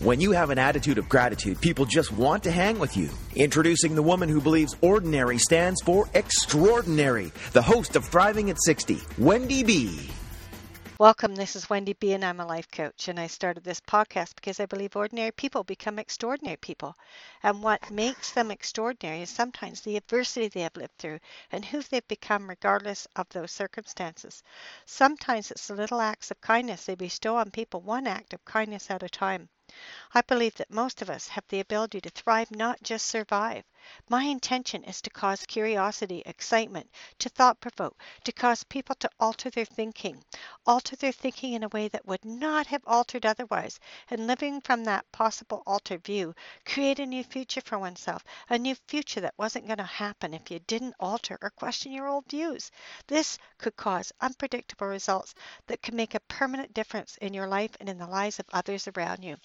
When you have an attitude of gratitude, people just want to hang with you. Introducing the woman who believes ordinary stands for extraordinary, the host of Thriving at 60, Wendy B. Welcome. This is Wendy B, and I'm a life coach. And I started this podcast because I believe ordinary people become extraordinary people. And what makes them extraordinary is sometimes the adversity they have lived through and who they've become, regardless of those circumstances. Sometimes it's the little acts of kindness they bestow on people, one act of kindness at a time. I believe that most of us have the ability to thrive, not just survive. My intention is to cause curiosity, excitement, to thought provoke, to cause people to alter their thinking, alter their thinking in a way that would not have altered otherwise, and living from that possible altered view, create a new future for oneself, a new future that wasn't going to happen if you didn't alter or question your old views. This could cause unpredictable results that could make a permanent difference in your life and in the lives of others around you.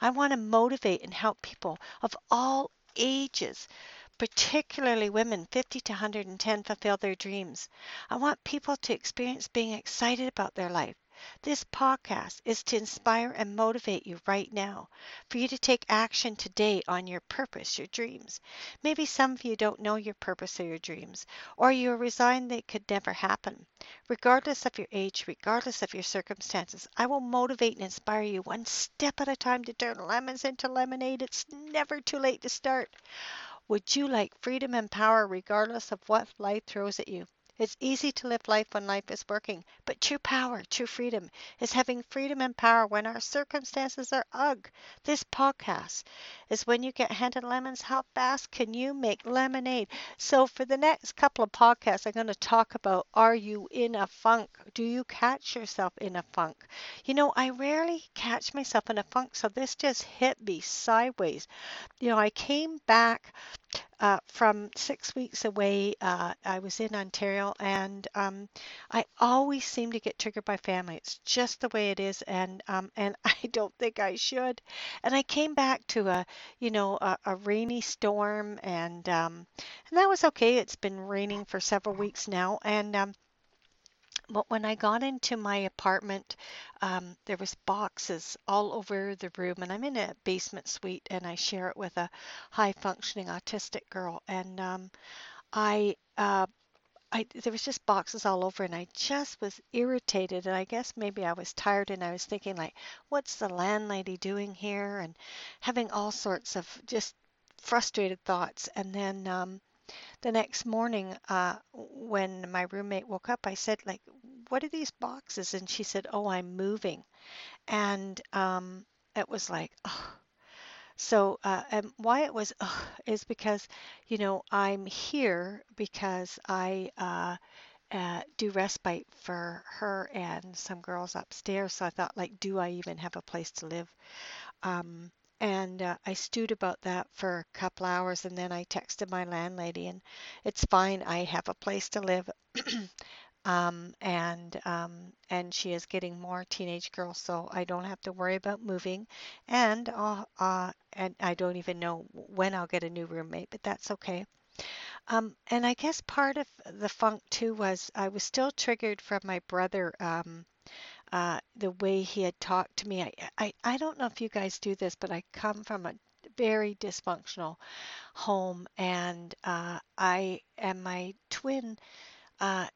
I want to motivate and help people of all ages, particularly women 50 to 110, fulfill their dreams. I want people to experience being excited about their life. This podcast is to inspire and motivate you right now, for you to take action today on your purpose, your dreams. Maybe some of you don't know your purpose or your dreams, or you're resigned they could never happen. Regardless of your age, regardless of your circumstances, I will motivate and inspire you one step at a time to turn lemons into lemonade. It's never too late to start. Would you like freedom and power regardless of what life throws at you? It's easy to live life when life is working, but true power, true freedom, is having freedom and power when our circumstances are ugh. This podcast is when you get handed lemons, how fast can you make lemonade? So for the next couple of podcasts, I'm going to talk about are you in a funk? Do you catch yourself in a funk? You know, I rarely catch myself in a funk, so this just hit me sideways. You know, I came back uh, from six weeks away, uh, I was in Ontario, and um, I always seem to get triggered by family. It's just the way it is, and um, and I don't think I should. And I came back to a, you know, a, a rainy storm, and um, and that was okay. It's been raining for several weeks now, and um, but when I got into my apartment, um, there was boxes all over the room, and I'm in a basement suite, and I share it with a high functioning autistic girl, and um, I. Uh, I, there was just boxes all over and I just was irritated and I guess maybe I was tired and I was thinking like what's the landlady doing here and having all sorts of just frustrated thoughts and then um, the next morning uh, when my roommate woke up i said like what are these boxes? And she said oh i'm moving. And um, it was like oh. so uh, and why it was oh, is because you know i'm here because i uh, uh, do respite for her and some girls upstairs. So i thought like do i even have a place to live? Um, and uh, I stewed about that for a couple hours and then I texted my landlady and it's fine. I have a place to live. um, and um, and she is getting more teenage girls, so I don't have to worry about moving, and uh, uh, and I don't even know when I'll get a new roommate, but that's okay. Um, and I guess part of the funk too was I was still triggered from my brother. Um, uh, the way he had talked to me. I, I, I don't know if you guys do this, but I come from a very dysfunctional home, and uh, I and my twin uh,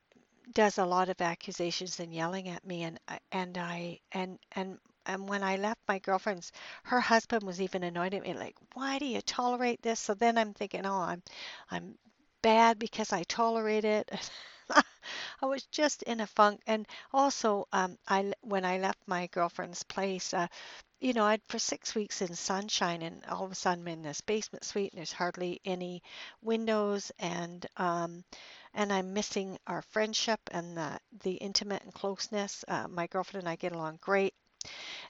does a lot of accusations and yelling at me, and and I and and and when I left my girlfriend's, her husband was even annoyed at me, like, "Why do you tolerate this?" So then I'm thinking, "Oh, I'm I'm bad because I tolerate it." I was just in a funk. And also, um, I when I left my girlfriend's place, uh, you know, I'd for six weeks in sunshine, and all of a sudden I'm in this basement suite, and there's hardly any windows, and um, and I'm missing our friendship and the the intimate and closeness. Uh, my girlfriend and I get along great.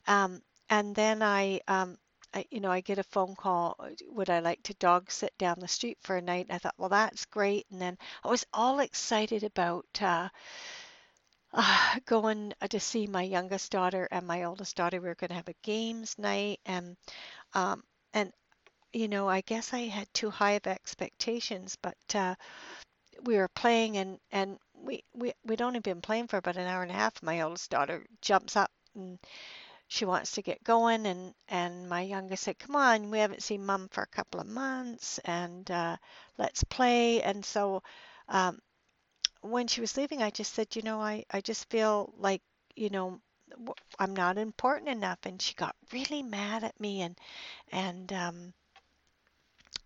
Um, and then I um, I, you know, I get a phone call, uh, would I like to dog sit down the street for a night? And I thought, well, that's great. And then I was all excited about uh, uh, going to see my youngest daughter and my oldest daughter. We were going to have a games night, and um, and you know, I guess I had too high of expectations, but uh, we were playing, and and we we we'd only been playing for about an hour and a half. My oldest daughter jumps up and she wants to get going and and my youngest said come on we haven't seen mom for a couple of months and uh, let's play and so um, when she was leaving i just said you know i i just feel like you know i'm not important enough and she got really mad at me and and um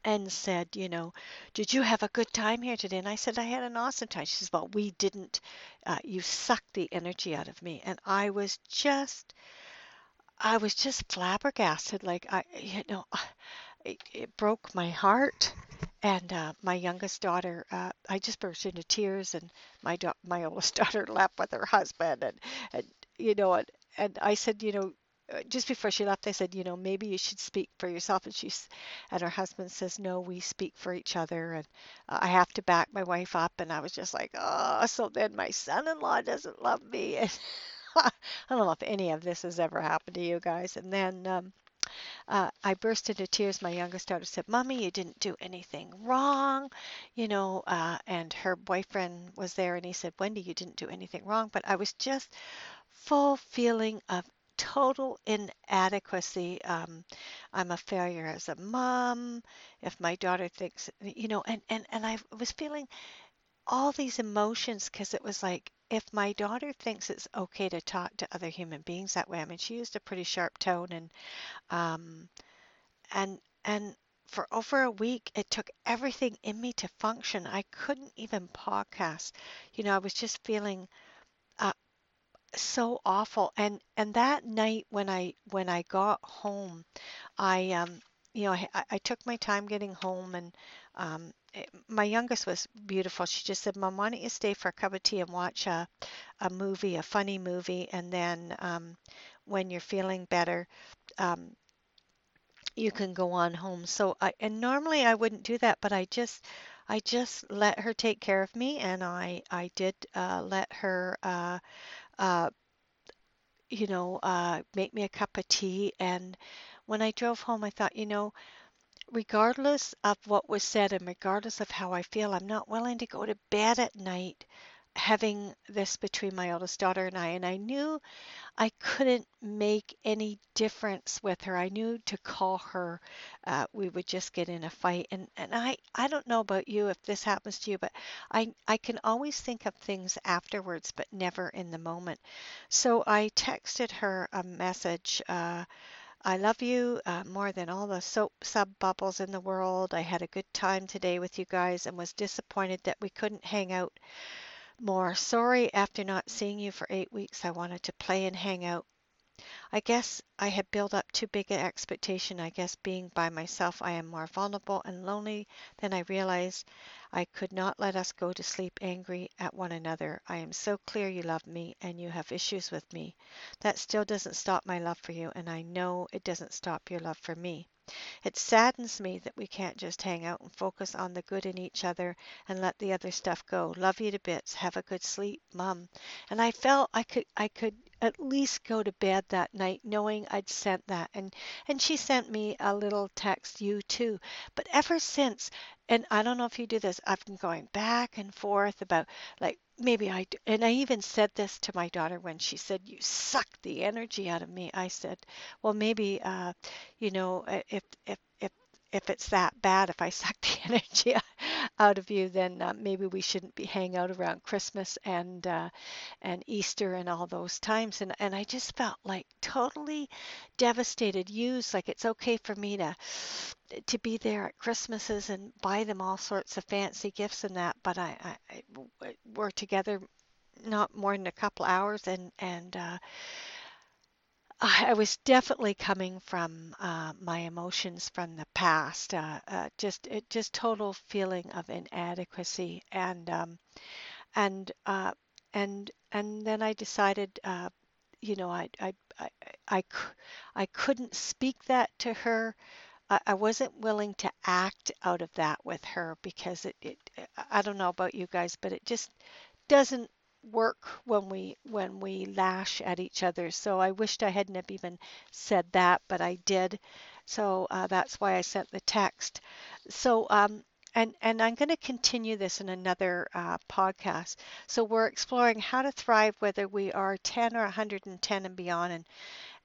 and said, you know, did you have a good time here today? And I said, I had an awesome time. She says, well, we didn't. Uh, you sucked the energy out of me. And I was just I was just flabbergasted. Like I, you know, it, it broke my heart. And uh, my youngest daughter, uh, I just burst into tears, and my da- my oldest daughter left with her husband, and and you know, and, and I said, you know, uh, just before she left, I said, you know, maybe you should speak for yourself. And she's, and her husband says, no, we speak for each other, and uh, I have to back my wife up. And I was just like, oh, so then my son-in-law doesn't love me, and I don't know if any of this has ever happened to you guys. And then um, uh, I burst into tears. My youngest daughter said, Mommy, you didn't do anything wrong, you know. Uh, and her boyfriend was there and he said, Wendy, you didn't do anything wrong. But I was just full feeling of total inadequacy. Um, I'm a failure as a mom. If my daughter thinks, you know, and, and, and I was feeling all these emotions because it was like if my daughter thinks it's okay to talk to other human beings that way, I mean, she used a pretty sharp tone and um and and for over a week it took everything in me to function. I couldn't even podcast. You know, I was just feeling uh, so awful. And and that night when I when I got home, I um you know I, I took my time getting home and um Eh, my youngest was beautiful. She just said, Mom, why don't you stay for a cup of tea and watch a, a movie, a funny movie, and then um, when you're feeling better, um, you can go on home. So I and normally I wouldn't do that, but I just I just let her take care of me, and I I did uh, let her uh, uh, you know uh, make me a cup of tea. And when I drove home, I thought, you know regardless of what was said and regardless of how I feel, I'm not willing to go to bed at night having this between my oldest daughter and I. And I knew I couldn't make any difference with her. I knew to call her, uh, we would just get in a fight. And, and I, I don't know about you if this happens to you, but I, I can always think of things afterwards, but never in the moment. So I texted her a message. Uh, I love you uh, more than all the soap sub bubbles in the world. I had a good time today with you guys and was disappointed that we couldn't hang out more. Sorry after not seeing you for eight weeks. I wanted to play and hang out I guess I had built up too big an expectation. I guess being by myself, I am more vulnerable and lonely than I realized. I could not let us go to sleep angry at one another. I am so clear you love me and you have issues with me. That still doesn't stop my love for you, and I know it doesn't stop your love for me. It saddens me that we can't just hang out and focus on the good in each other and let the other stuff go. Love you to bits. Have a good sleep, Mum. And I felt I could I could at least go to bed that night knowing I'd sent that. And and she sent me a little text, you too. But ever since, and I don't know if you do this, I've been going back and forth about like maybe I do. And I even said this to my daughter when she said, You suck the energy out of me. I said, Well, maybe, uh, you know, if, if, if, if it's that bad, if I suck the energy out of you, then uh, maybe we shouldn't be hang out around Christmas and uh, and Easter and all those times. And and I just felt like totally devastated, used. Like it's okay for me to to be there at Christmases and buy them all sorts of fancy gifts and that. But I, I, I we're together not more than a couple hours, and and uh, I was definitely coming from uh, my emotions from the past, uh, uh, just it just total feeling of inadequacy, and um, and uh, and and then I decided, uh, you know, I I I I, I couldn't speak that to her. I, wasn't willing to act out of that with her because it, it I don't know about you guys, but it just doesn't work when we when we lash at each other. So I wished I hadn't even said that, but I did. So uh, that's why I sent the text. So um, and and I'm going to continue this in another uh, podcast. So we're exploring how to thrive whether we are 10 or 110 and beyond, and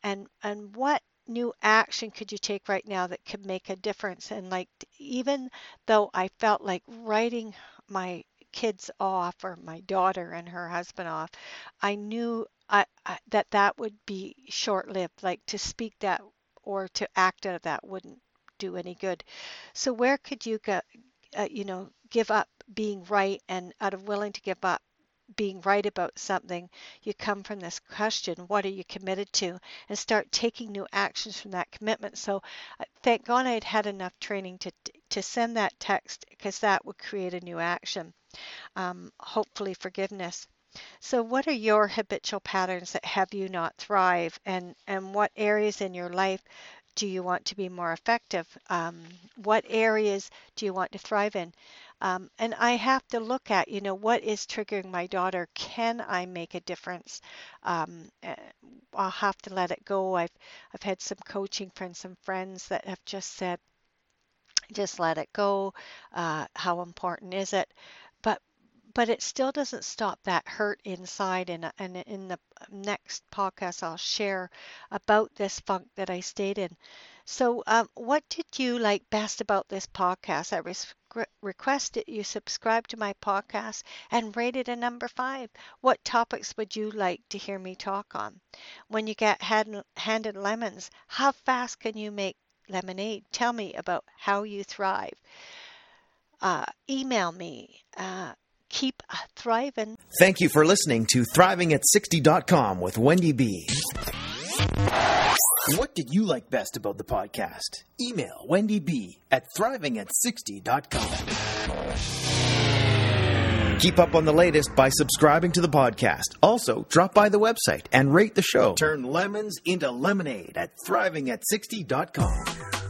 and and what new action could you take right now that could make a difference and like even though i felt like writing my kids off or my daughter and her husband off, I knew I, I, that that would be short lived. Like to speak that or to act out of that wouldn't do any good. So where could you go, uh, you know, give up being right and out of willing to give up being right about something, you come from this question, what are you committed to? And start taking new actions from that commitment. So uh, thank God I had had enough training to, to send that text because that would create a new action um, hopefully forgiveness. So, what are your habitual patterns that have you not thrive, and and what areas in your life do you want to be more effective? Um, what areas do you want to thrive in? Um, and I have to look at, you know, what is triggering my daughter? Can I make a difference? Um, eh, I'll have to let it go. I've I've had some coaching from some friends that have just said, just let it go. Uh, how important is it? But it still doesn't stop that hurt inside and and in the next podcast I'll share about this funk that I stayed in. So um, what did you like best about this podcast? I res- request that you subscribe to my podcast and rate it a number five. What topics would you like to hear me talk on? When you get hand, handed lemons, how fast can you make lemonade? Tell me about how you thrive uh, email me. Uh, keep uh, thriving. Thank you for listening to Thriving at 60.com with Wendy B. What did you like best about the podcast? Email Wendy B at thriving60.com. Keep up on the latest by subscribing to the podcast. Also, drop by the website and rate the show. Turn lemons into lemonade at thriving at 60.com.